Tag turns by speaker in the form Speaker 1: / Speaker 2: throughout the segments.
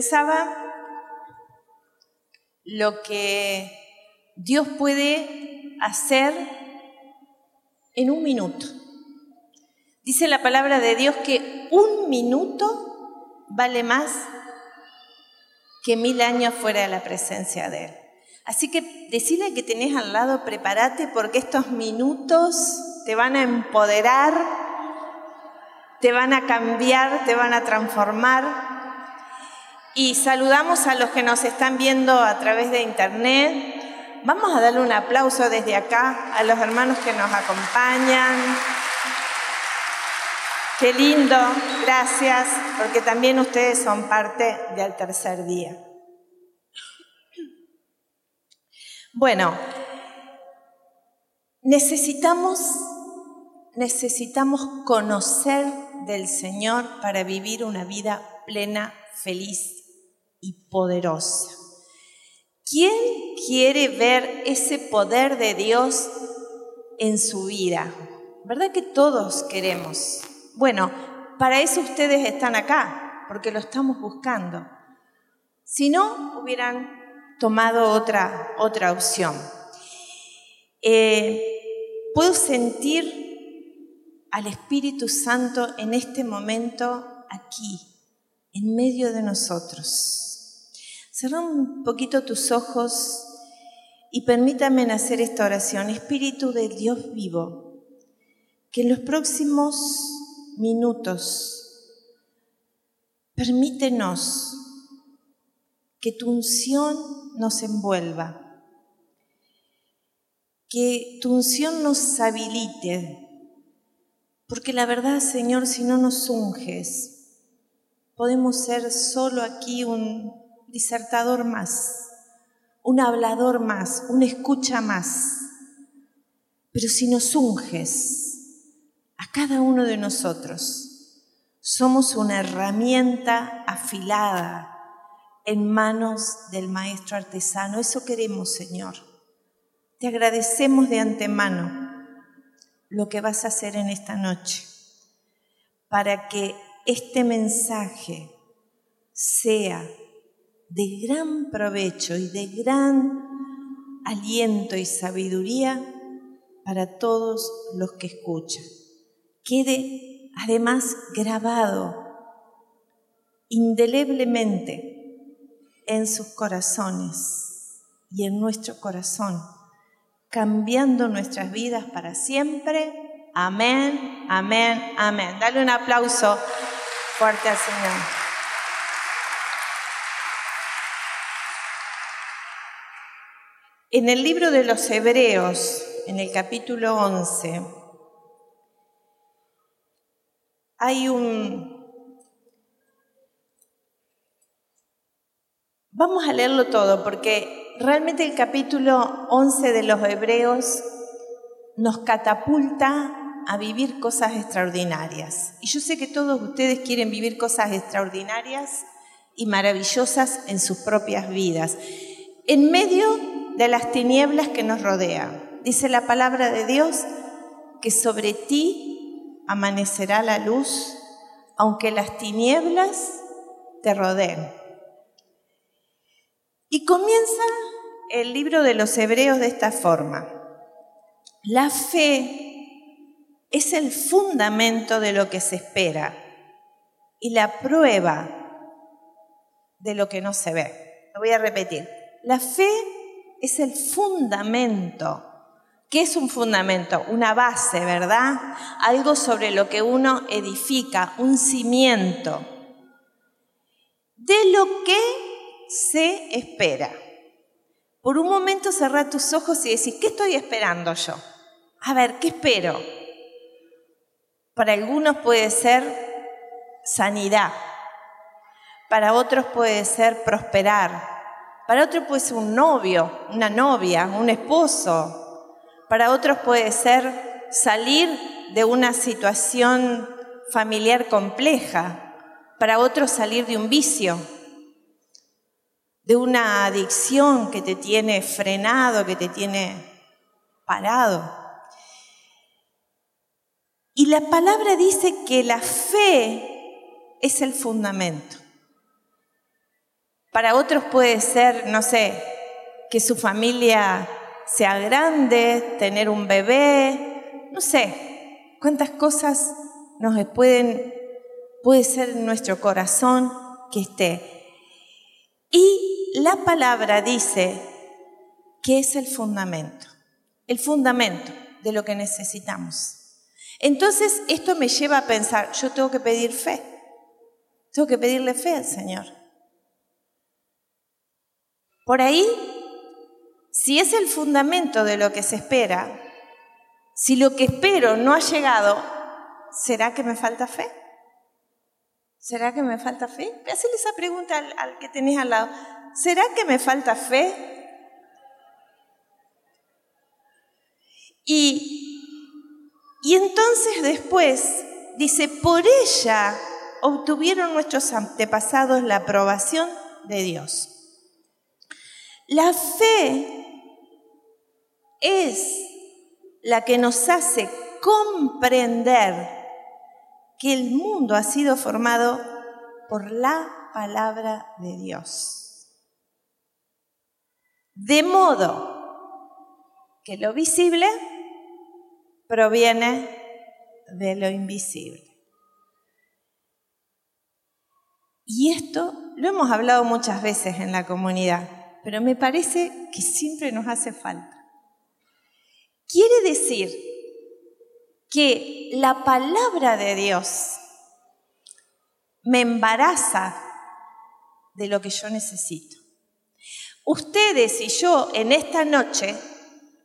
Speaker 1: pensaba lo que Dios puede hacer en un minuto. Dice la palabra de Dios que un minuto vale más que mil años fuera de la presencia de Él. Así que decirle que tenés al lado, prepárate porque estos minutos te van a empoderar, te van a cambiar, te van a transformar. Y saludamos a los que nos están viendo a través de internet. Vamos a darle un aplauso desde acá a los hermanos que nos acompañan. Qué lindo, gracias, porque también ustedes son parte del tercer día. Bueno, necesitamos, necesitamos conocer del Señor para vivir una vida plena, feliz y poderosa. ¿Quién quiere ver ese poder de Dios en su vida? ¿Verdad que todos queremos? Bueno, para eso ustedes están acá, porque lo estamos buscando. Si no, hubieran tomado otra, otra opción. Eh, puedo sentir al Espíritu Santo en este momento aquí, en medio de nosotros. Cierra un poquito tus ojos y permítame hacer esta oración. Espíritu de Dios vivo, que en los próximos minutos permítenos que tu unción nos envuelva, que tu unción nos habilite, porque la verdad, Señor, si no nos unges, podemos ser solo aquí un disertador más, un hablador más, un escucha más. Pero si nos unges a cada uno de nosotros, somos una herramienta afilada en manos del maestro artesano. Eso queremos, Señor. Te agradecemos de antemano lo que vas a hacer en esta noche para que este mensaje sea de gran provecho y de gran aliento y sabiduría para todos los que escuchan. Quede además grabado indeleblemente en sus corazones y en nuestro corazón, cambiando nuestras vidas para siempre. Amén, amén, amén. Dale un aplauso fuerte al Señor. En el libro de los Hebreos, en el capítulo 11, hay un, Vamos a leerlo todo porque realmente el capítulo 11 de los Hebreos nos catapulta a vivir cosas extraordinarias. Y yo sé que todos ustedes quieren vivir cosas extraordinarias y maravillosas en sus propias vidas, en medio de las tinieblas que nos rodean. Dice la palabra de Dios que sobre ti amanecerá la luz, aunque las tinieblas te rodeen. Y comienza el libro de los Hebreos de esta forma. La fe es el fundamento de lo que se espera y la prueba de lo que no se ve. Lo voy a repetir. La fe es el fundamento. ¿Qué es un fundamento? Una base, ¿verdad? Algo sobre lo que uno edifica, un cimiento. De lo que se espera. Por un momento cerrar tus ojos y decir, ¿qué estoy esperando yo? A ver, ¿qué espero? Para algunos puede ser sanidad, para otros puede ser prosperar, para otros puede ser un novio, una novia, un esposo, para otros puede ser salir de una situación familiar compleja, para otros salir de un vicio, de una adicción que te tiene frenado, que te tiene parado. Y la palabra dice que la fe es el fundamento. Para otros puede ser, no sé, que su familia sea grande, tener un bebé, no sé, cuántas cosas nos pueden, puede ser nuestro corazón que esté. Y la palabra dice que es el fundamento, el fundamento de lo que necesitamos. Entonces, esto me lleva a pensar, yo tengo que pedir fe, tengo que pedirle fe al Señor. Por ahí, si es el fundamento de lo que se espera, si lo que espero no ha llegado, ¿será que me falta fe? ¿Será que me falta fe? Hazle esa pregunta al, que tenés al lado. ¿Será que me falta fe? Y, y entonces después dice, por ella obtuvieron nuestros antepasados la aprobación de Dios. La fe es la que nos hace comprender que el mundo ha sido formado por la palabra de Dios. De modo que lo visible proviene de lo invisible. Y esto lo hemos hablado muchas veces en la comunidad pero me parece que siempre nos hace falta. Quiere decir que la palabra de Dios me embaraza de lo que yo necesito. Ustedes y yo en esta noche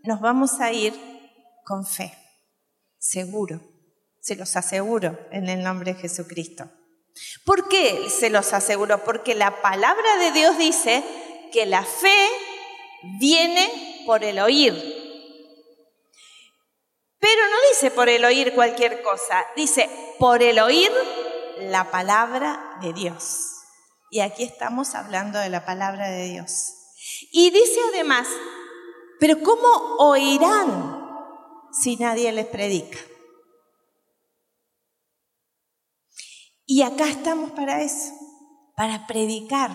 Speaker 1: nos vamos a ir con fe, seguro, se los aseguro en el nombre de Jesucristo. ¿Por qué se los aseguro? Porque la palabra de Dios dice que la fe viene por el oír. Pero no dice por el oír cualquier cosa, dice por el oír la palabra de Dios. Y aquí estamos hablando de la palabra de Dios. Y dice además, pero ¿cómo oirán si nadie les predica? Y acá estamos para eso, para predicar,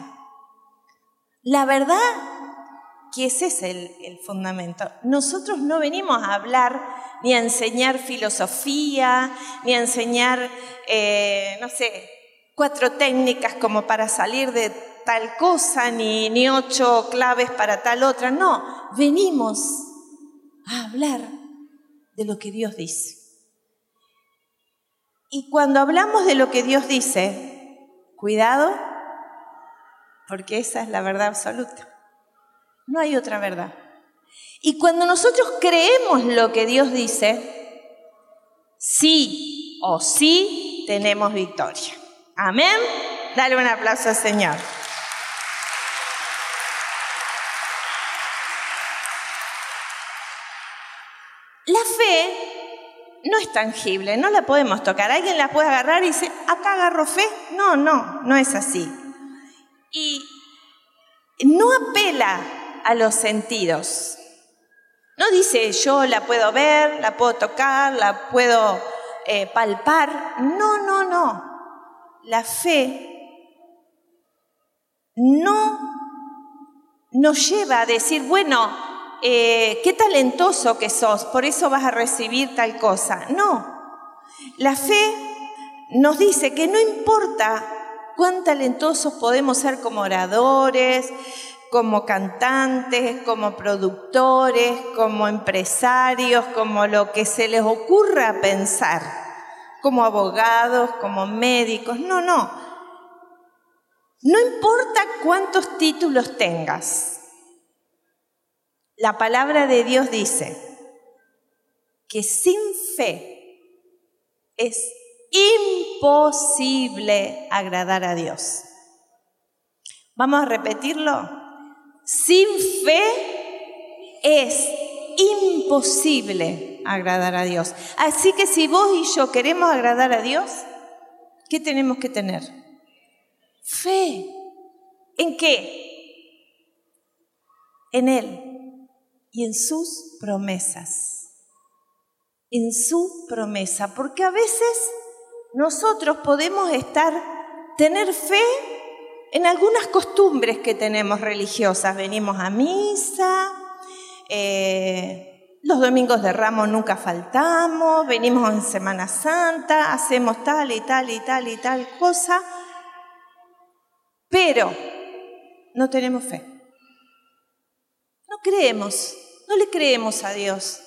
Speaker 1: la verdad que ese es el, fundamento. Nosotros no venimos a hablar ni a enseñar filosofía, ni a enseñar, eh, no sé, cuatro técnicas como para salir de tal cosa, ni, ni ocho claves para tal otra. No, venimos a hablar de lo que Dios dice. Y cuando hablamos de lo que Dios dice, cuidado, porque esa es la verdad absoluta. No hay otra verdad. Y cuando nosotros creemos lo que Dios dice, sí o sí tenemos victoria. Amén. Dale un aplauso al Señor. La fe no es tangible, no la podemos tocar. Alguien la puede agarrar y dice, acá agarro fe. No, no, no es así y no apela a los sentidos. No dice yo la puedo ver, la puedo tocar, la puedo eh, palpar. No, no, no. La fe no nos lleva a decir, bueno, eh, qué talentoso que sos, por eso vas a recibir tal cosa. No. La fe nos dice que no importa cuán talentosos podemos ser como oradores, como cantantes, como productores, como empresarios, como lo que se les ocurra pensar, como abogados, como médicos. No, no. No importa cuántos títulos tengas. La palabra de Dios dice que sin fe es imposible agradar a Dios. Vamos a repetirlo. Sin fe es imposible agradar a Dios. Así que si vos y yo queremos agradar a Dios, ¿qué tenemos que tener? Fe. ¿En qué? En Él y en sus promesas. en su promesa, porque a veces nosotros podemos estar, tener fe en algunas costumbres que tenemos religiosas. Venimos a misa, eh, los domingos de ramos nunca faltamos, venimos en Semana Santa, hacemos tal y tal y tal y tal cosa, pero no tenemos fe. No creemos, no le creemos a Dios.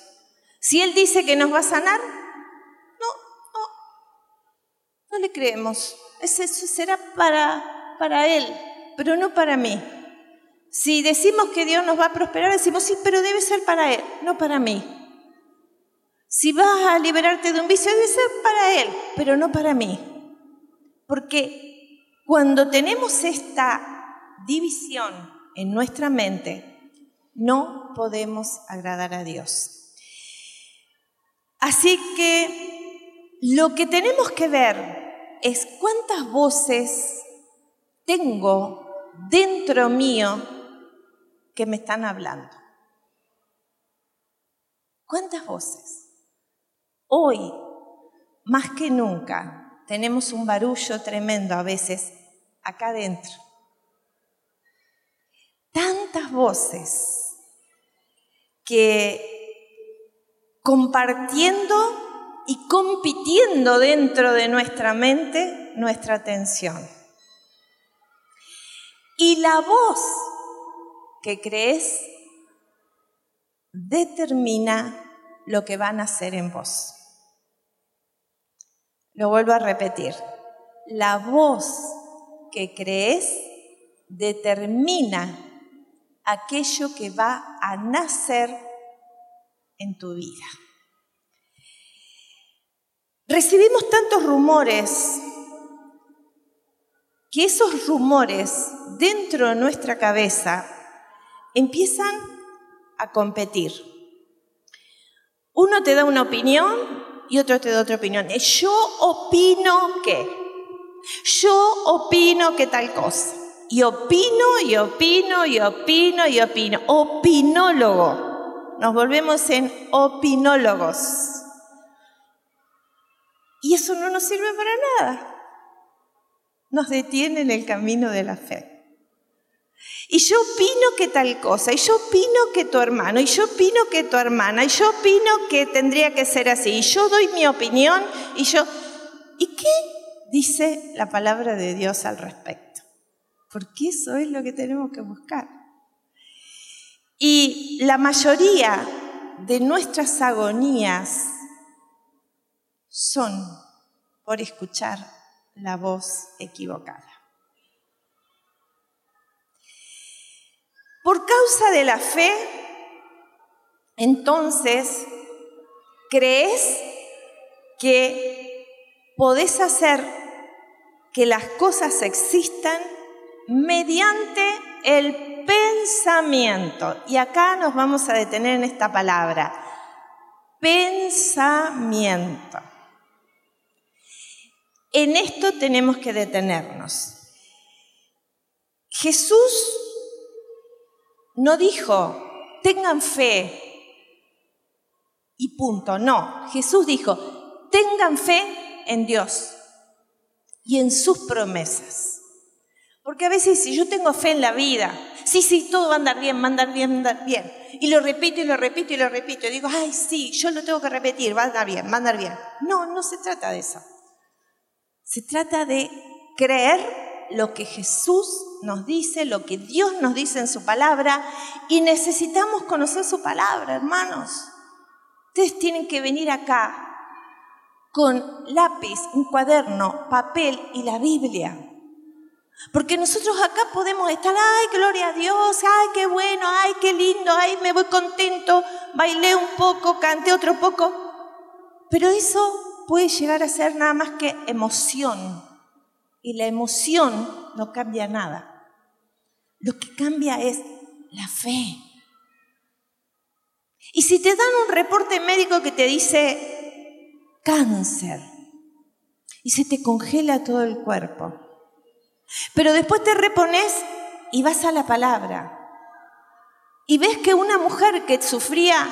Speaker 1: Si Él dice que nos va a sanar, no, no, no le creemos. Eso será para, para Él, pero no para mí. Si decimos que Dios nos va a prosperar, decimos, sí, pero debe ser para Él, no para mí. Si vas a liberarte de un vicio, debe ser para Él, pero no para mí. Porque cuando tenemos esta división en nuestra mente, no podemos agradar a Dios. Así que lo que tenemos que ver es cuántas voces tengo dentro mío que me están hablando. ¿Cuántas voces? Hoy, más que nunca, tenemos un barullo tremendo a veces acá adentro. Tantas voces que compartiendo y compitiendo dentro de nuestra mente nuestra atención. Y la voz que crees determina lo que van a hacer en vos. Lo vuelvo a repetir. La voz que crees determina aquello que va a nacer en tu vida. Recibimos tantos rumores que esos rumores dentro de nuestra cabeza empiezan a competir. Uno te da una opinión y otro te da otra opinión. Yo opino que, yo opino que tal cosa. Y opino, y opino, y opino, y opino. Opinólogo nos volvemos en opinólogos. Y eso no nos sirve para nada. Nos detiene en el camino de la fe. Y yo opino que tal cosa, y yo opino que tu hermano, y yo opino que tu hermana, y yo opino que tendría que ser así, y yo doy mi opinión, y yo... ¿Y qué dice la palabra de Dios al respecto? Porque eso es lo que tenemos que buscar. Y la mayoría de nuestras agonías son por escuchar la voz equivocada. Por causa de la fe, entonces, crees que podés hacer que las cosas existan mediante el pensamiento. Y acá nos vamos a detener en esta palabra. Pensamiento. En esto tenemos que detenernos. Jesús no dijo, tengan fe y punto. No, Jesús dijo, tengan fe en Dios y en sus promesas. Porque a veces si yo tengo fe en la vida, sí, sí, todo va a andar bien, va a andar bien, va a andar bien. Y lo repito y lo repito y lo repito. Y digo, ay, sí, yo lo tengo que repetir, va a andar bien, va a andar bien. No, no se trata de eso. Se trata de creer lo que Jesús nos dice, lo que Dios nos dice en su palabra. Y necesitamos conocer su palabra, hermanos. Ustedes tienen que venir acá con lápiz, un cuaderno, papel y la Biblia porque nosotros acá podemos estar, ay, gloria a Dios, ay, qué bueno, ay, qué lindo, ay, me voy contento, bailé un poco, canté otro poco. Pero eso puede llegar a ser nada más que emoción. Y la emoción no cambia nada. Lo que cambia es la fe. Y si te dan un reporte médico que te dice cáncer y se te congela todo el cuerpo, pero después te repones y vas a la palabra. Y ves que una mujer que sufría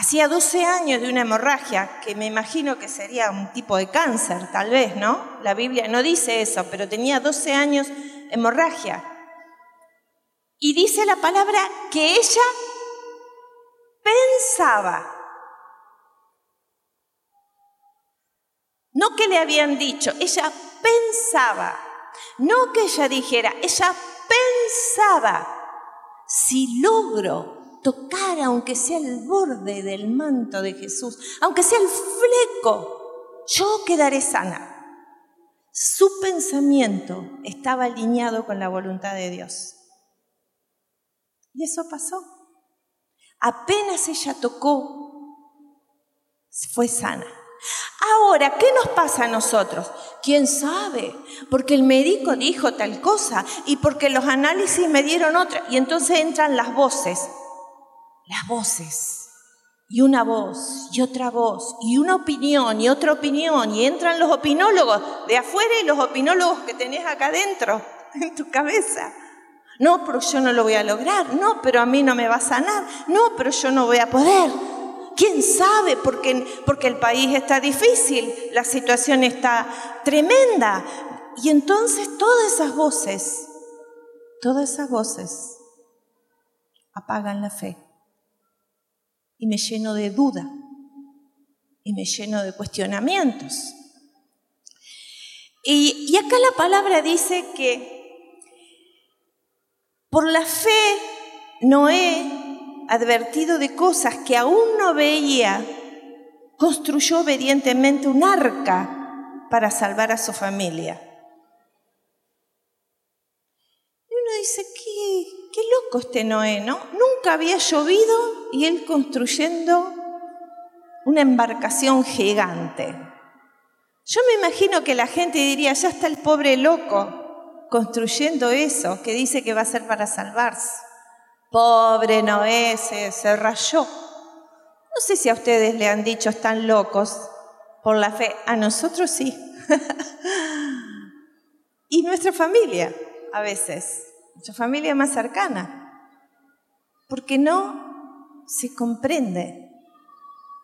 Speaker 1: Hacía 12 años de una hemorragia, que me imagino que sería un tipo de cáncer, tal vez, ¿no? La Biblia no dice eso, pero tenía 12 años hemorragia. Y dice la palabra que ella pensaba, no que le habían dicho, ella pensaba, no que ella dijera, ella pensaba, si logro tocar, aunque sea el borde del manto de Jesús, aunque sea el fleco, yo quedaré sana. Su pensamiento estaba alineado con la voluntad de Dios. Y eso pasó. Apenas ella tocó, fue sana. Ahora, ¿qué nos pasa a nosotros? ¿Quién sabe? Porque el médico dijo tal cosa y porque los análisis me dieron otra. Y entonces entran las voces las voces, y una voz, y otra voz, y una opinión, y otra opinión, y entran los opinólogos de afuera y los opinólogos que tenés acá adentro, en tu cabeza. No, pero yo no lo voy a lograr, no, pero a mí no me va a sanar, no, pero yo no voy a poder. ¿Quién sabe? Porque, porque el país está difícil, la situación está tremenda. Y entonces todas esas voces, todas esas voces apagan la fe y me lleno de duda y me lleno de cuestionamientos. Y, acá la palabra dice que por la fe Noé, advertido de cosas que aún no veía, construyó obedientemente un arca para salvar a su familia. Y uno dice, ¿qué, qué loco este Noé, ¿no? Nunca había llovido y él construyendo una embarcación gigante. Yo me imagino que la gente diría, ya está el pobre loco construyendo eso, que dice que va a ser para salvarse. Pobre Noé, se, se rayó. No sé si a ustedes le han dicho, están locos por la fe. A nosotros sí. y nuestra familia, a veces su familia más cercana, porque no se comprende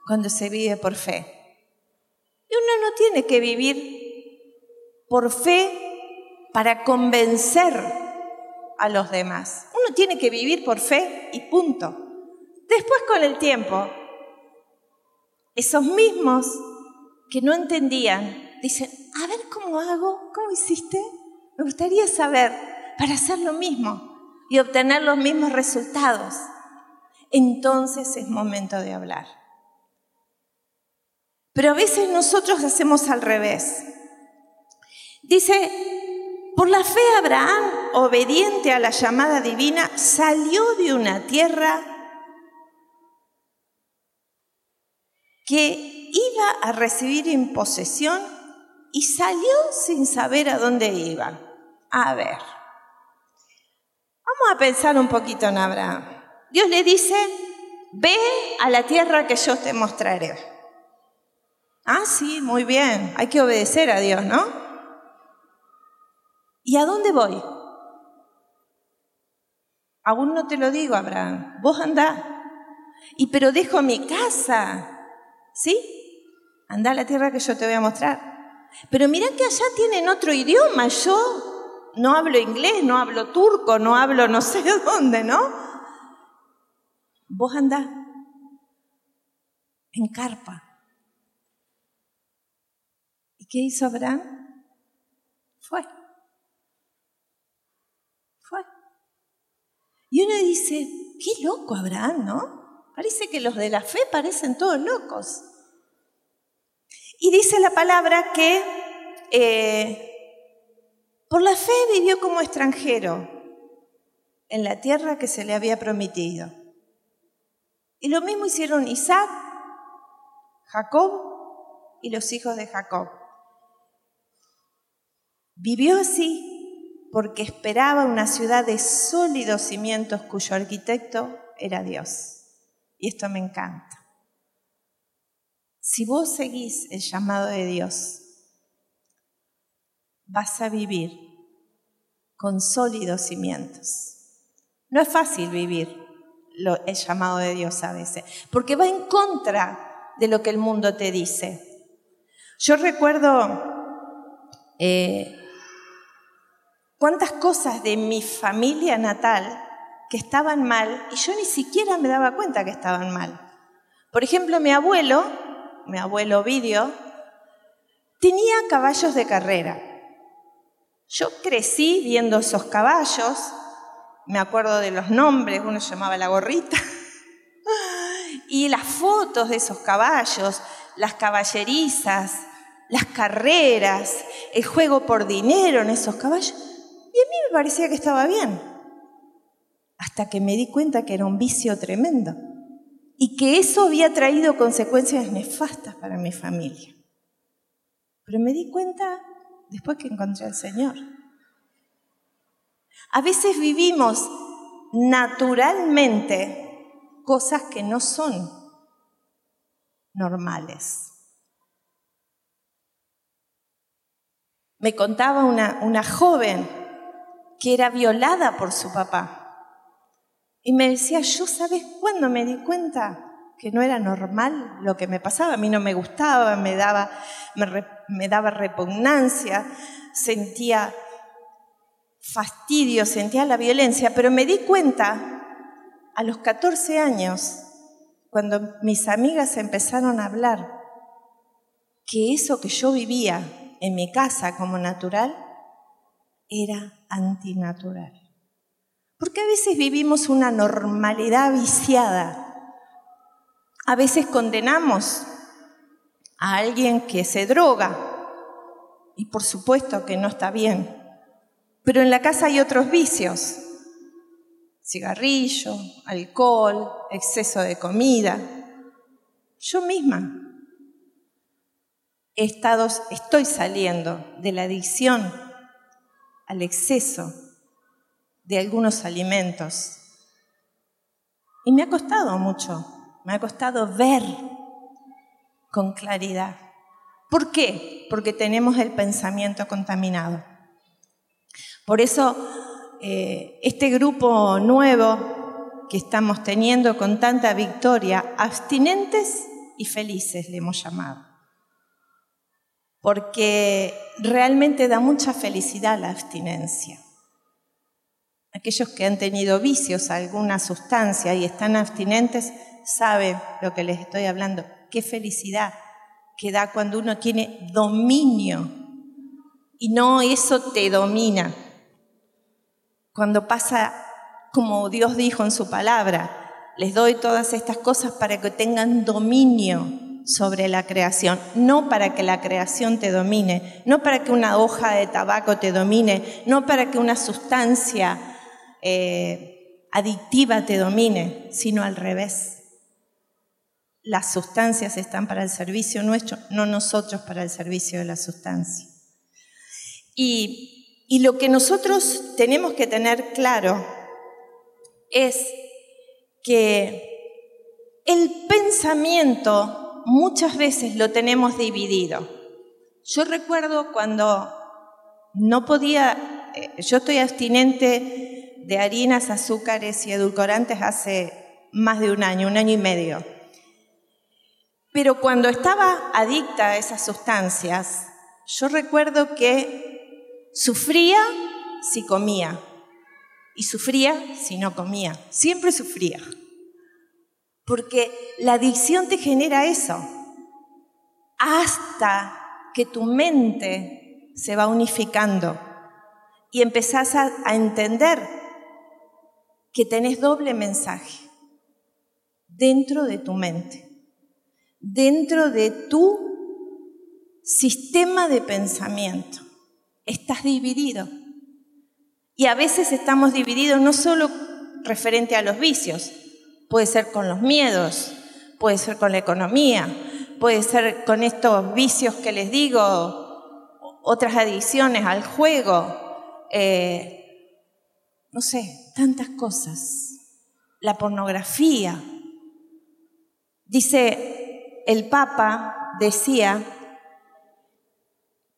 Speaker 1: cuando se vive por fe. Y uno no tiene que vivir por fe para convencer a los demás. Uno tiene que vivir por fe y punto. Después con el tiempo, esos mismos que no entendían, dicen, a ver cómo hago, cómo hiciste, me gustaría saber para hacer lo mismo y obtener los mismos resultados. Entonces es momento de hablar. Pero a veces nosotros hacemos al revés. Dice, por la fe Abraham, obediente a la llamada divina, salió de una tierra que iba a recibir en posesión y salió sin saber a dónde iba. A ver, Vamos a pensar un poquito en Abraham. Dios le dice, ve a la tierra que yo te mostraré. Ah, sí, muy bien, hay que obedecer a Dios, ¿no? ¿Y a dónde voy? Aún no te lo digo, Abraham. Vos andá. Y pero dejo mi casa. ¿Sí? Anda a la tierra que yo te voy a mostrar. Pero mira que allá tienen otro idioma. Yo no hablo inglés, no hablo turco, no hablo no sé dónde, ¿no? Vos andás en carpa. ¿Y qué hizo Abraham? Fue. Fue. Y uno dice, qué loco Abraham, ¿no? Parece que los de la fe parecen todos locos. Y dice la palabra que eh, por la fe vivió como extranjero en la tierra que se le había prometido. Y lo mismo hicieron Isaac, Jacob y los hijos de Jacob. Vivió así porque esperaba una ciudad de sólidos cimientos cuyo arquitecto era Dios. Y esto me encanta. Si vos seguís el llamado de Dios, vas a vivir con sólidos cimientos. No es fácil vivir el llamado de Dios a veces, porque va en contra de lo que el mundo te dice. Yo recuerdo eh, cuántas cosas de mi familia natal que estaban mal y yo ni siquiera me daba cuenta que estaban mal. Por ejemplo, mi abuelo, mi abuelo Ovidio, tenía caballos de carrera. Yo crecí viendo esos caballos, me acuerdo de los nombres, uno se llamaba La Gorrita, y las fotos de esos caballos, las caballerizas, las carreras, el juego por dinero en esos caballos. Y a mí me parecía que estaba bien, hasta que me di cuenta que era un vicio tremendo y que eso había traído consecuencias nefastas para mi familia. Pero me di cuenta después que encontré al Señor. A veces vivimos naturalmente cosas que no son normales. Me contaba una, una joven que era violada por su papá. Y me decía, yo sabes cuándo me di cuenta que no era normal lo que me pasaba, a mí no me gustaba, me daba, me, daba repugnancia, sentía fastidio, sentía la violencia, pero me di cuenta a los 14 años, cuando mis amigas empezaron a hablar, que eso que yo vivía en mi casa como natural era antinatural. Porque a veces vivimos una normalidad viciada. A veces condenamos a alguien que se droga y por supuesto que no está bien. Pero en la casa hay otros vicios. Cigarrillo, alcohol, exceso de comida. Yo misma estoy saliendo de la adicción al exceso de algunos alimentos. Y me ha costado mucho, me ha costado ver con claridad. ¿Por qué? Porque tenemos el pensamiento contaminado. Por eso, eh, este grupo nuevo que estamos teniendo con tanta victoria, abstinentes y felices le hemos llamado. Porque realmente da mucha felicidad la abstinencia. Aquellos que han tenido vicios a alguna sustancia y están abstinentes saben lo que les estoy hablando. Qué felicidad que da cuando uno tiene dominio y no eso te domina. Cuando pasa como Dios dijo en su palabra, les doy todas estas cosas para que tengan dominio sobre la creación, no para que la creación te domine, no para que una hoja de tabaco te domine, no para que una sustancia eh, adictiva te domine, sino al revés. Las sustancias están para el servicio nuestro, no nosotros para el servicio de la sustancia. Y, lo que nosotros tenemos que tener claro es que el pensamiento muchas veces lo tenemos dividido. Yo recuerdo cuando no podía, eh, yo estoy abstinente de harinas, azúcares y edulcorantes hace más de un año, un año y medio. Pero cuando estaba adicta a esas sustancias, yo recuerdo que sufría si comía y sufría si no comía. Siempre sufría. Porque la adicción te genera eso. Hasta que tu mente se va unificando y empezás a, entender que tenés doble mensaje dentro de tu mente, dentro de tu sistema de pensamiento. Estás dividido. Y a veces estamos divididos no solo referente a los vicios, puede ser con los miedos, puede ser con la economía, puede ser con estos vicios que les digo, otras adicciones al juego, eh, no sé, tantas cosas. La pornografía. Dice, el Papa decía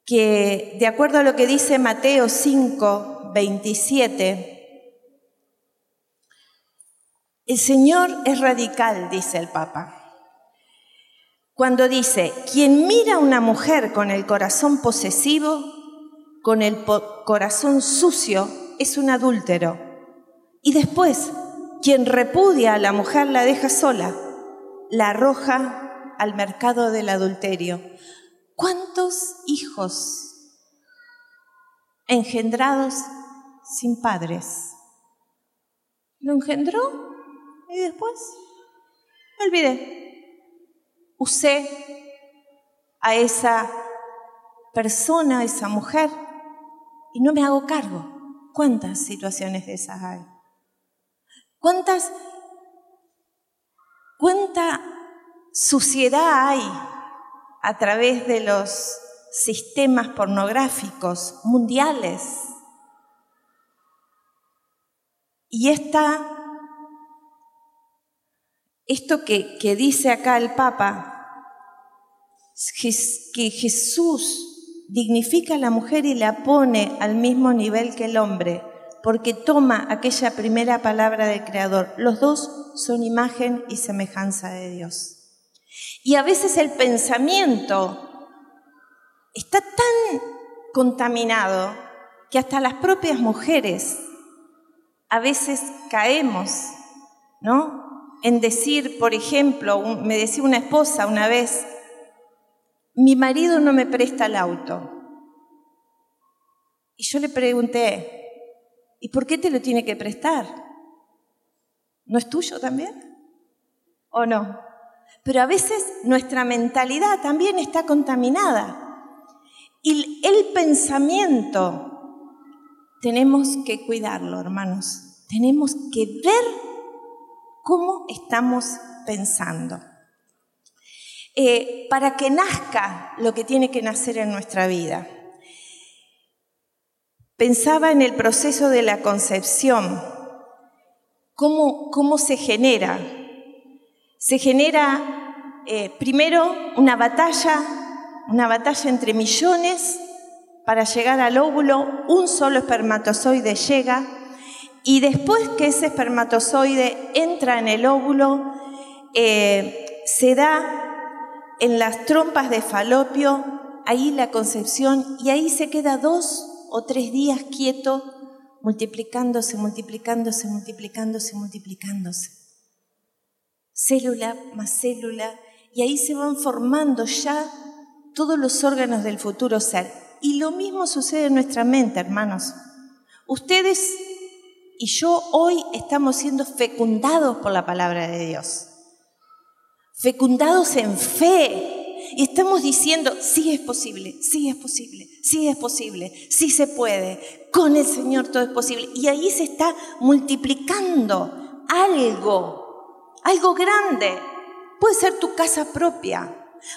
Speaker 1: que de acuerdo a lo que dice Mateo 5, 27, El Señor es radical, dice el Papa. Cuando dice, quien mira a una mujer con el corazón posesivo, con el corazón sucio, es un adúltero. Y después, quien repudia a la mujer la deja sola, la arroja al mercado del adulterio. ¿Cuántos hijos engendrados sin padres? ¿Lo engendró? Y después, me olvidé usé a esa persona, a esa mujer, y no me hago cargo. ¿Cuántas situaciones de esas hay? ¿Cuántas, cuánta suciedad hay a través de los sistemas pornográficos mundiales? Y esta esto que, dice acá el Papa, que Jesús dignifica a la mujer y la pone al mismo nivel que el hombre, porque toma aquella primera palabra del Creador. Los dos son imagen y semejanza de Dios. Y a veces el pensamiento está tan contaminado que hasta las propias mujeres a veces caemos, ¿no? en decir, por ejemplo, me decía una esposa una vez, mi marido no me presta el auto. Y yo le pregunté, ¿y por qué te lo tiene que prestar? ¿No es tuyo también? ¿O no? Pero a veces nuestra mentalidad también está contaminada. Y el pensamiento tenemos que cuidarlo, hermanos. Tenemos que ver cómo estamos pensando. Eh, para que nazca lo que tiene que nacer en nuestra vida. Pensaba en el proceso de la concepción, cómo, cómo se genera. Se genera eh, primero una batalla, una batalla entre millones para llegar al óvulo, un solo espermatozoide llega, y después que ese espermatozoide entra en el óvulo, eh, se da en las trompas de falopio, ahí la concepción, y ahí se queda dos o tres días quieto, multiplicándose, multiplicándose, multiplicándose, multiplicándose. Célula más célula, y ahí se van formando ya todos los órganos del futuro ser. Y lo mismo sucede en nuestra mente, hermanos. Ustedes y yo hoy estamos siendo fecundados por la palabra de Dios. Fecundados en fe. Y estamos diciendo, sí es posible, sí es posible, sí es posible, sí se puede. Con el Señor todo es posible. Y ahí se está multiplicando algo, algo grande. Puede ser tu casa propia,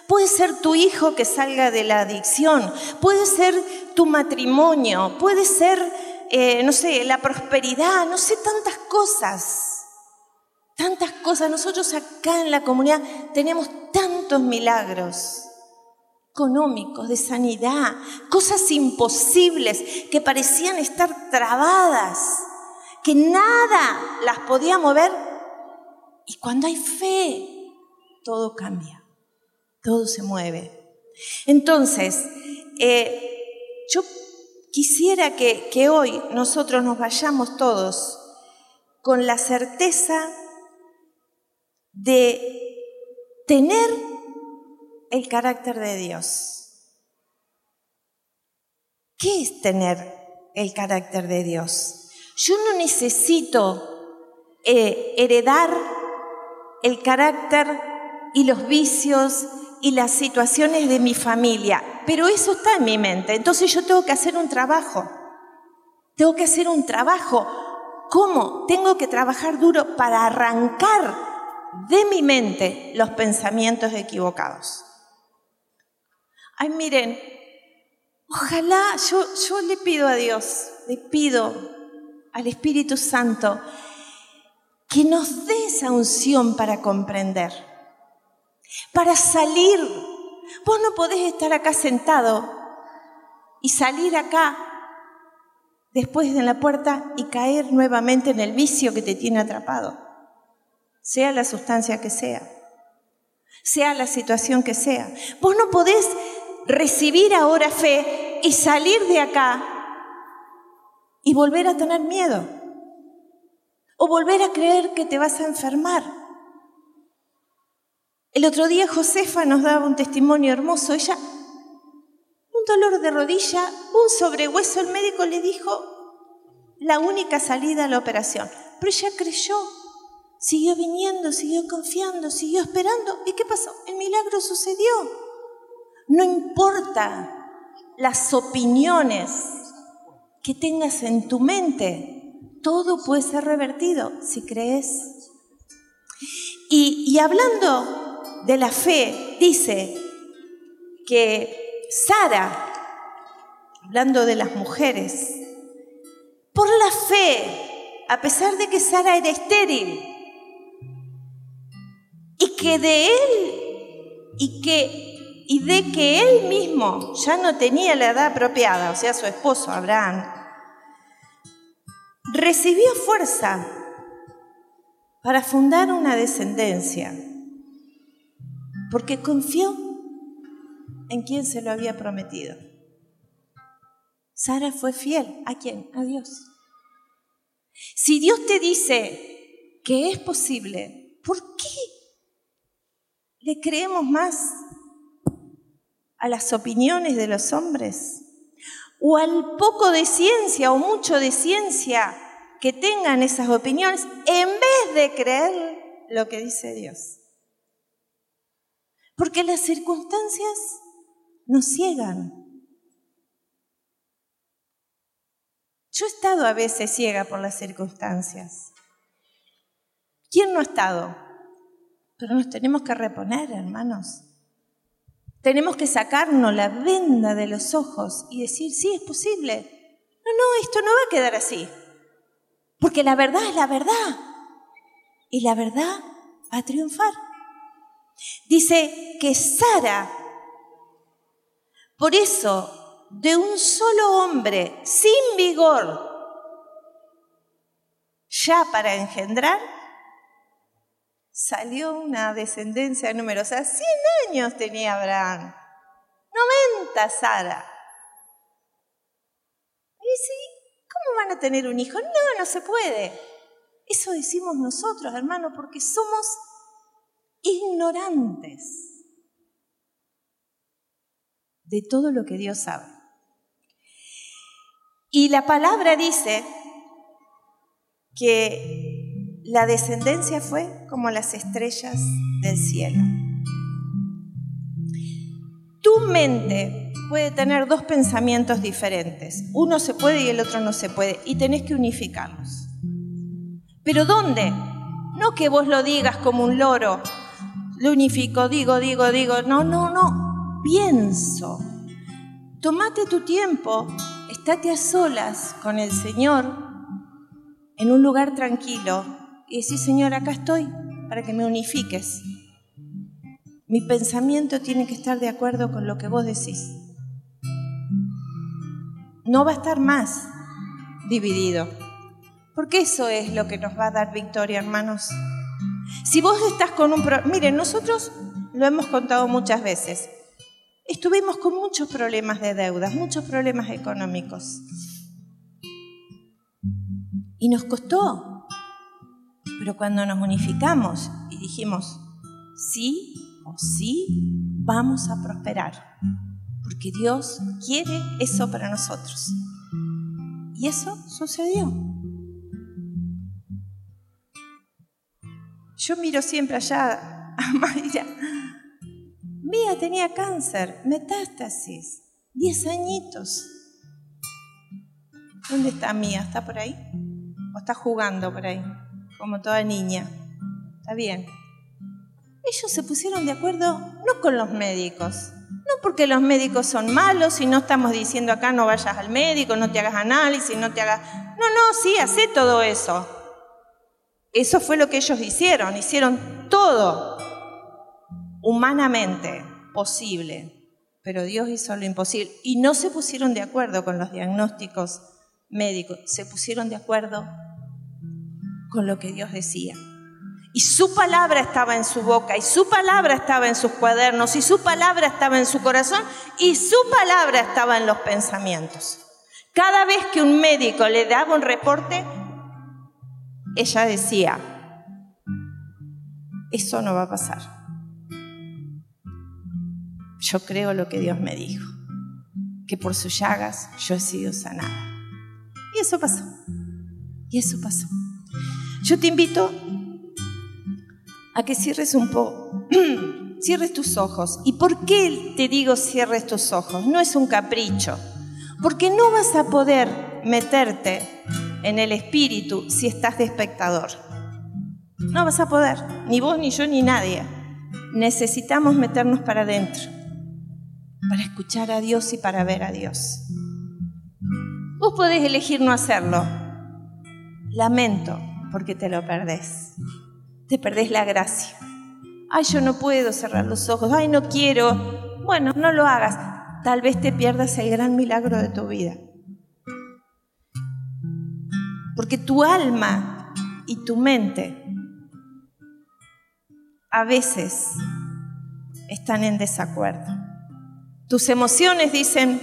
Speaker 1: Puede ser tu hijo que salga de la adicción, puede ser tu matrimonio, puede ser eh, no sé, la prosperidad, no sé, tantas cosas. Tantas cosas. Nosotros acá en la comunidad tenemos tantos milagros económicos, de sanidad, cosas imposibles que parecían estar trabadas, que nada las podía mover. Y cuando hay fe, todo cambia, todo se mueve. Entonces, eh, yo Quisiera que, hoy nosotros nos vayamos todos con la certeza de tener el carácter de Dios. ¿Qué es tener el carácter de Dios? Yo no necesito eh, heredar el carácter y los vicios y las situaciones de mi familia, pero eso está en mi mente. Entonces yo tengo que hacer un trabajo. Tengo que hacer un trabajo. ¿Cómo? Tengo que trabajar duro para arrancar de mi mente los pensamientos equivocados. Ay, miren, ojalá yo, yo le pido a Dios, le pido al Espíritu Santo que nos dé esa unción para comprender para salir. Vos no podés estar acá sentado y salir acá después de la puerta y caer nuevamente en el vicio que te tiene atrapado. sea la sustancia que sea, sea la situación que sea. Vos no podés recibir ahora fe y salir de acá y volver a tener miedo o volver a creer que te vas a enfermar. El otro día Josefa nos daba un testimonio hermoso. Ella, un dolor de rodilla, un sobrehueso, el médico le dijo la única salida a la operación. Pero ella creyó, siguió viniendo, siguió confiando, siguió esperando. ¿Y qué pasó? El milagro sucedió. No importa las opiniones que tengas en tu mente, todo puede ser revertido si crees. Y, y hablando de la fe, dice que Sara, hablando de las mujeres, por la fe, a pesar de que Sara era estéril, y que de él, y que y de que él mismo ya no tenía la edad apropiada, o sea, su esposo Abraham, recibió fuerza para fundar una descendencia, porque confió en quien se lo había prometido. Sara fue fiel. ¿A quién? A Dios. Si Dios te dice que es posible, ¿por qué le creemos más a las opiniones de los hombres o al poco de ciencia o mucho de ciencia que tengan esas opiniones en vez de creer lo que dice Dios. Porque las circunstancias nos ciegan. Yo he estado a veces ciega por las circunstancias. ¿Quién no ha estado? Pero nos tenemos que reponer, hermanos. Tenemos que sacarnos la venda de los ojos y decir, sí, es posible. No, no, esto no va a quedar así. Porque la verdad es la verdad. Y la verdad va a triunfar. Dice que Sara, por eso, de un solo hombre, sin vigor, ya para engendrar, salió una descendencia numerosa. 100 años tenía Abraham, 90 Sara. Y sí, ¿cómo van a tener un hijo? No, no se puede. Eso decimos nosotros, hermano, porque somos ignorantes de todo lo que Dios sabe. Y la palabra dice que la descendencia fue como las estrellas del cielo. Tu mente puede tener dos pensamientos diferentes. Uno se puede y el otro no se puede. Y tenés que unificarlos. ¿Pero dónde? No que vos lo digas como un loro. Lo unifico, digo, digo, digo. No, no, no. Pienso. Tómate tu tiempo. Estate a solas con el Señor en un lugar tranquilo y decir, Señor, acá estoy para que me unifiques. Mi pensamiento tiene que estar de acuerdo con lo que vos decís. No va a estar más dividido, porque eso es lo que nos va a dar victoria, hermanos. Si vos estás con un problema, miren, nosotros lo hemos contado muchas veces, estuvimos con muchos problemas de deudas, muchos problemas económicos. Y nos costó pero cuando nos unificamos y dijimos, sí o sí, vamos a prosperar, porque Dios quiere eso para nosotros. Y eso sucedió. Yo miro siempre allá a Mayra. Mía tenía cáncer, metástasis, 10 añitos. ¿Dónde está Mía? ¿Está por ahí? ¿O está jugando por ahí? como toda niña. Está bien. Ellos se pusieron de acuerdo no con los médicos, no porque los médicos son malos y no estamos diciendo acá no vayas al médico, no te hagas análisis, no te hagas... No, no, sí, hace todo eso. Eso fue lo que ellos hicieron, hicieron todo humanamente posible, pero Dios hizo lo imposible. Y no se pusieron de acuerdo con los diagnósticos médicos, se pusieron de acuerdo con lo que Dios decía. Y su palabra estaba en su boca, y su palabra estaba en sus cuadernos, y su palabra estaba en su corazón, y su palabra estaba en los pensamientos. Cada vez que un médico le daba un reporte, ella decía, eso no va a pasar. Yo creo lo que Dios me dijo, que por sus llagas yo he sido sanada. Y eso pasó. Y eso pasó. Yo te invito a que cierres un poco, cierres tus ojos. ¿Y por qué te digo cierres tus ojos? No es un capricho, porque no vas a poder meterte en el espíritu si estás de espectador. No vas a poder, ni vos, ni yo, ni nadie. Necesitamos meternos para adentro, para escuchar a Dios y para ver a Dios. Vos podés elegir no hacerlo. Lamento porque te lo perdés. Te perdés la gracia. Ay, yo no puedo cerrar los ojos. Ay, no quiero. Bueno, no lo hagas. Tal vez te pierdas el gran milagro de tu vida. Porque tu alma y tu mente a veces están en desacuerdo. Tus emociones dicen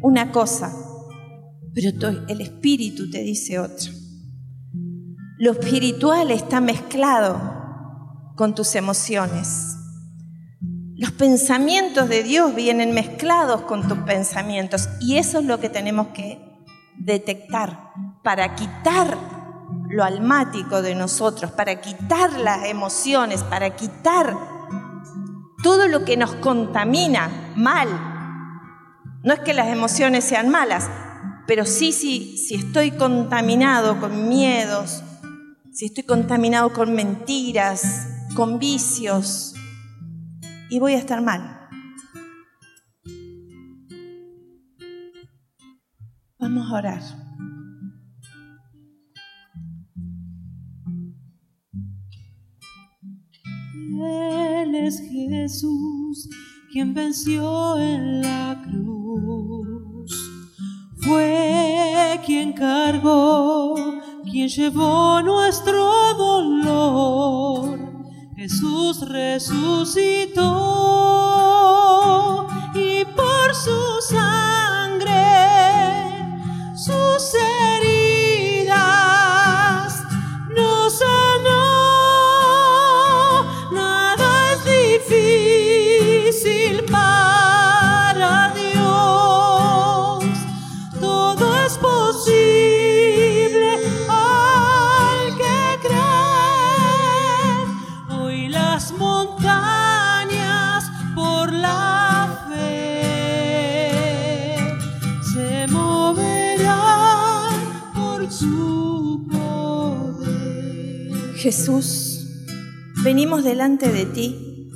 Speaker 1: una cosa, pero el espíritu te dice otra. Lo espiritual está mezclado con tus emociones. Los pensamientos de Dios vienen mezclados con tus pensamientos y eso es lo que tenemos que detectar para quitar lo almático de nosotros, para quitar las emociones, para quitar todo lo que nos contamina mal. No es que las emociones sean malas, pero sí, sí, si estoy contaminado con miedos, si estoy contaminado con mentiras, con vicios, y voy a estar mal. Vamos a orar.
Speaker 2: Él es Jesús quien venció en la cruz fue quien cargó, quien llevó nuestro dolor. Jesús resucitó y por su sangre, sus heridas
Speaker 1: delante de ti.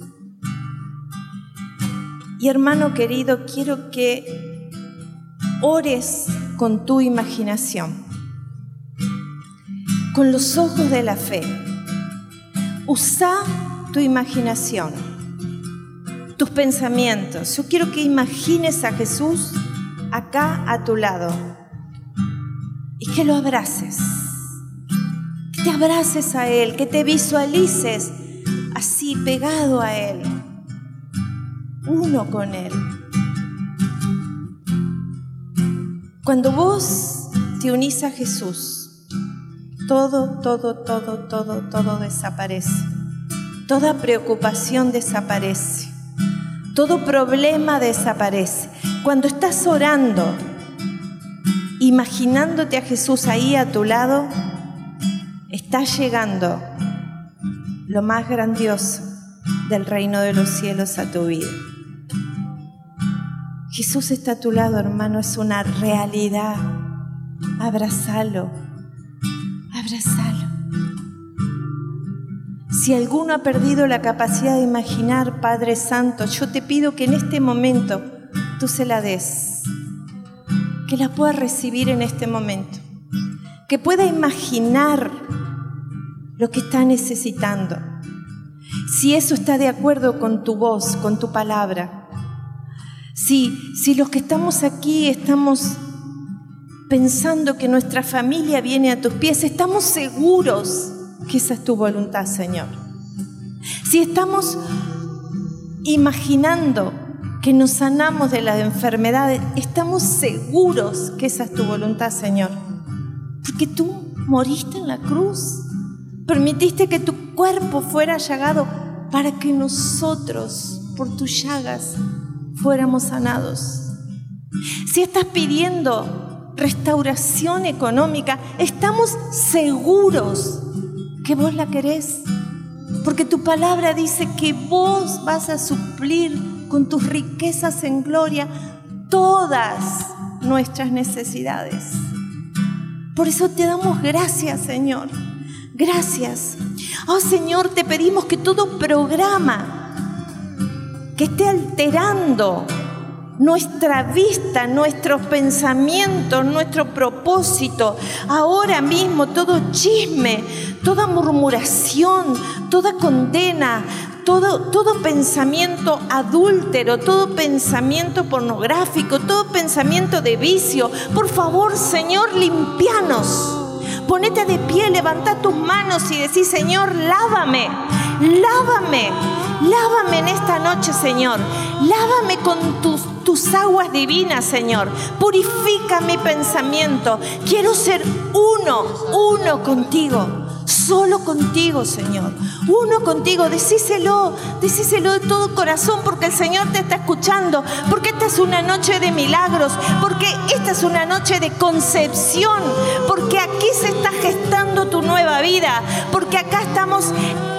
Speaker 1: Y hermano querido, quiero que ores con tu imaginación, con los ojos de la fe. Usa tu imaginación, tus pensamientos. Yo quiero que imagines a Jesús acá a tu lado y que lo abraces que te abraces a Él, que te visualices así pegado a Él, uno con Él. Cuando vos te unís a Jesús, todo, todo, todo, todo, todo desaparece. Toda preocupación desaparece. Todo problema desaparece. Cuando estás orando, imaginándote a Jesús ahí a tu lado, está llegando lo más grandioso del reino de los cielos a tu vida. Jesús está a tu lado, hermano, es una realidad. Abrazalo, abrazalo. Si alguno ha perdido la capacidad de imaginar, Padre Santo, yo te pido que en este momento tú se la des, que la pueda recibir en este momento, que pueda imaginar lo que está necesitando. Si eso está de acuerdo con tu voz, con tu palabra. Si, si los que estamos aquí estamos pensando que nuestra familia viene a tus pies, estamos seguros que esa es tu voluntad, Señor. Si estamos imaginando que nos sanamos de las enfermedades, estamos seguros que esa es tu voluntad, Señor. Porque tú moriste en la cruz. Permitiste que tu cuerpo fuera llagado para que nosotros, por tus llagas, fuéramos sanados. Si estás pidiendo restauración económica, estamos seguros que vos la querés. Porque tu palabra dice que vos vas a suplir con tus riquezas en gloria todas nuestras necesidades. Por eso te damos gracias, Señor. Gracias. Oh Señor, te pedimos que todo programa que esté alterando nuestra vista, nuestros pensamientos, nuestro propósito. Ahora mismo todo chisme, toda murmuración, toda condena, todo, todo pensamiento adúltero, todo pensamiento pornográfico, todo pensamiento de vicio. Por favor, Señor, limpianos. Ponete de pie, levanta tus manos y decís, Señor, lávame, lávame, lávame en esta noche, Señor. Lávame con tus, tus aguas divinas, Señor. Purifica mi pensamiento. Quiero ser uno, uno contigo solo contigo, Señor. Uno contigo, decíselo, decíselo de todo corazón porque el Señor te está escuchando, porque esta es una noche de milagros, porque esta es una noche de concepción, porque aquí se está gestando tu nueva vida, porque acá estamos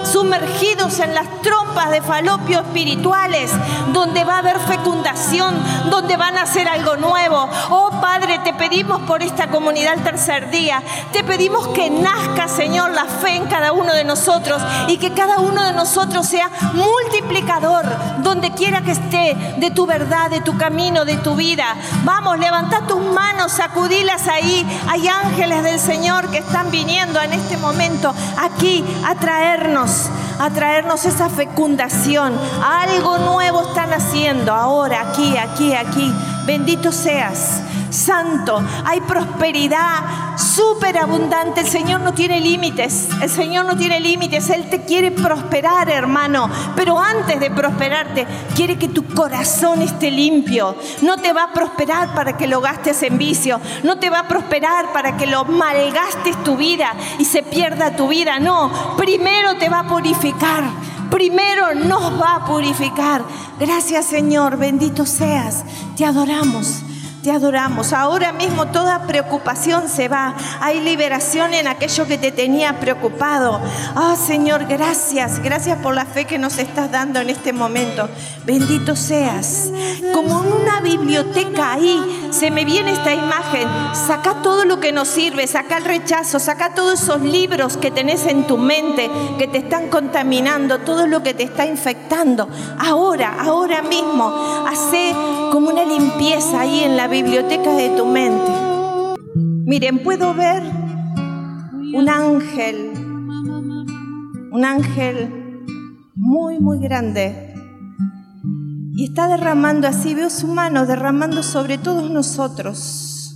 Speaker 1: sumergidos en las trompas de falopio espirituales, donde va a haber fecundación, donde van a hacer algo nuevo. Oh Padre, te pedimos por esta comunidad el tercer día, te pedimos que nazca, Señor, la fe en cada uno de nosotros y que cada uno de nosotros sea multiplicador donde quiera que esté de tu verdad, de tu camino, de tu vida. Vamos, levanta tus manos, sacudilas ahí. Hay ángeles del Señor que están viniendo en este momento aquí a traernos, a traernos esa fecundación. Algo nuevo están haciendo ahora, aquí, aquí, aquí. Bendito seas santo, hay prosperidad súper abundante. El Señor no tiene límites, el Señor no tiene límites, Él te quiere prosperar, hermano. Pero antes de prosperarte, quiere que tu corazón esté limpio. No te va a prosperar para que lo gastes en vicio, no te va a prosperar para que lo malgastes tu vida y se pierda tu vida. No, primero te va a purificar. Primero nos va a purificar. Gracias Señor, bendito seas. Te adoramos. Te adoramos. Ahora mismo toda preocupación se va. Hay liberación en aquello que te tenía preocupado. Ah, Señor, gracias. Gracias por la fe que nos estás dando en este momento. Bendito seas. Como en una biblioteca ahí se me viene esta imagen. Saca todo lo que nos sirve. Saca el rechazo. Saca todos esos libros que tenés en tu mente que te están contaminando. Todo lo que te está infectando. Ahora, ahora mismo. Hace como una limpieza ahí en la biblioteca de tu mente. Miren, puedo ver un ángel, un ángel muy, muy grande. Y está derramando así, veo su mano derramando sobre todos nosotros.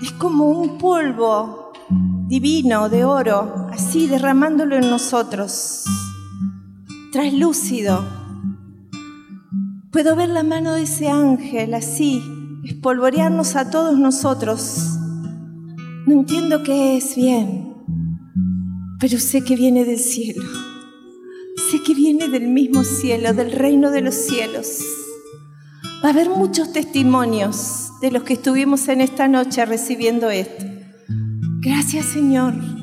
Speaker 1: Es como un polvo divino de oro, así derramándolo en nosotros. Traslúcido Puedo ver la mano de ese ángel así, espolvorearnos a todos nosotros. No entiendo qué es bien, pero sé que viene del cielo. Sé que viene del mismo cielo, del reino de los cielos. Va a haber muchos testimonios de los que estuvimos en esta noche recibiendo esto. Gracias Señor.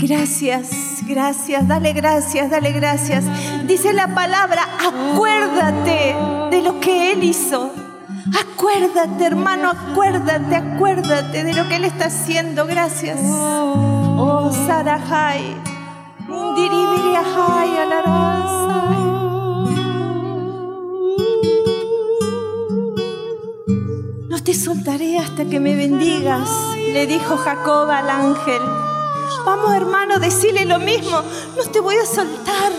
Speaker 1: Gracias, gracias, dale gracias, dale gracias. Dice la palabra, acuérdate de lo que Él hizo. Acuérdate, hermano, acuérdate, acuérdate de lo que Él está haciendo. Gracias. Oh, Sarahai. No te soltaré hasta que me bendigas, le dijo Jacob al ángel. Vamos hermano, decirle lo mismo. No te voy a soltar.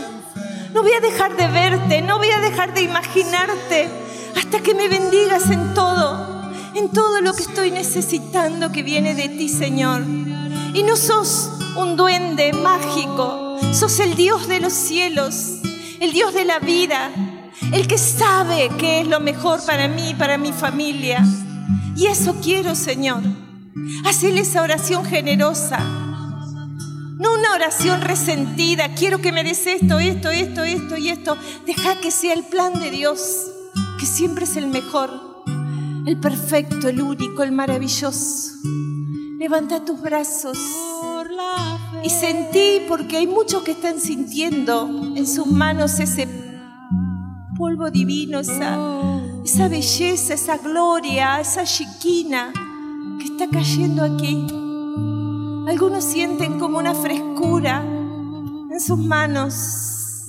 Speaker 1: No voy a dejar de verte. No voy a dejar de imaginarte. Hasta que me bendigas en todo. En todo lo que estoy necesitando que viene de ti, Señor. Y no sos un duende mágico, sos el Dios de los cielos, el Dios de la vida, el que sabe qué es lo mejor para mí y para mi familia. Y eso quiero, Señor. Hacerle esa oración generosa. Una oración resentida. Quiero que me des esto, esto, esto, esto y esto. Deja que sea el plan de Dios, que siempre es el mejor, el perfecto, el único, el maravilloso. Levanta tus brazos y sentí, porque hay muchos que están sintiendo en sus manos ese polvo divino, esa, esa belleza, esa gloria, esa chiquina que está cayendo aquí. Algunos sienten como una frescura en sus manos.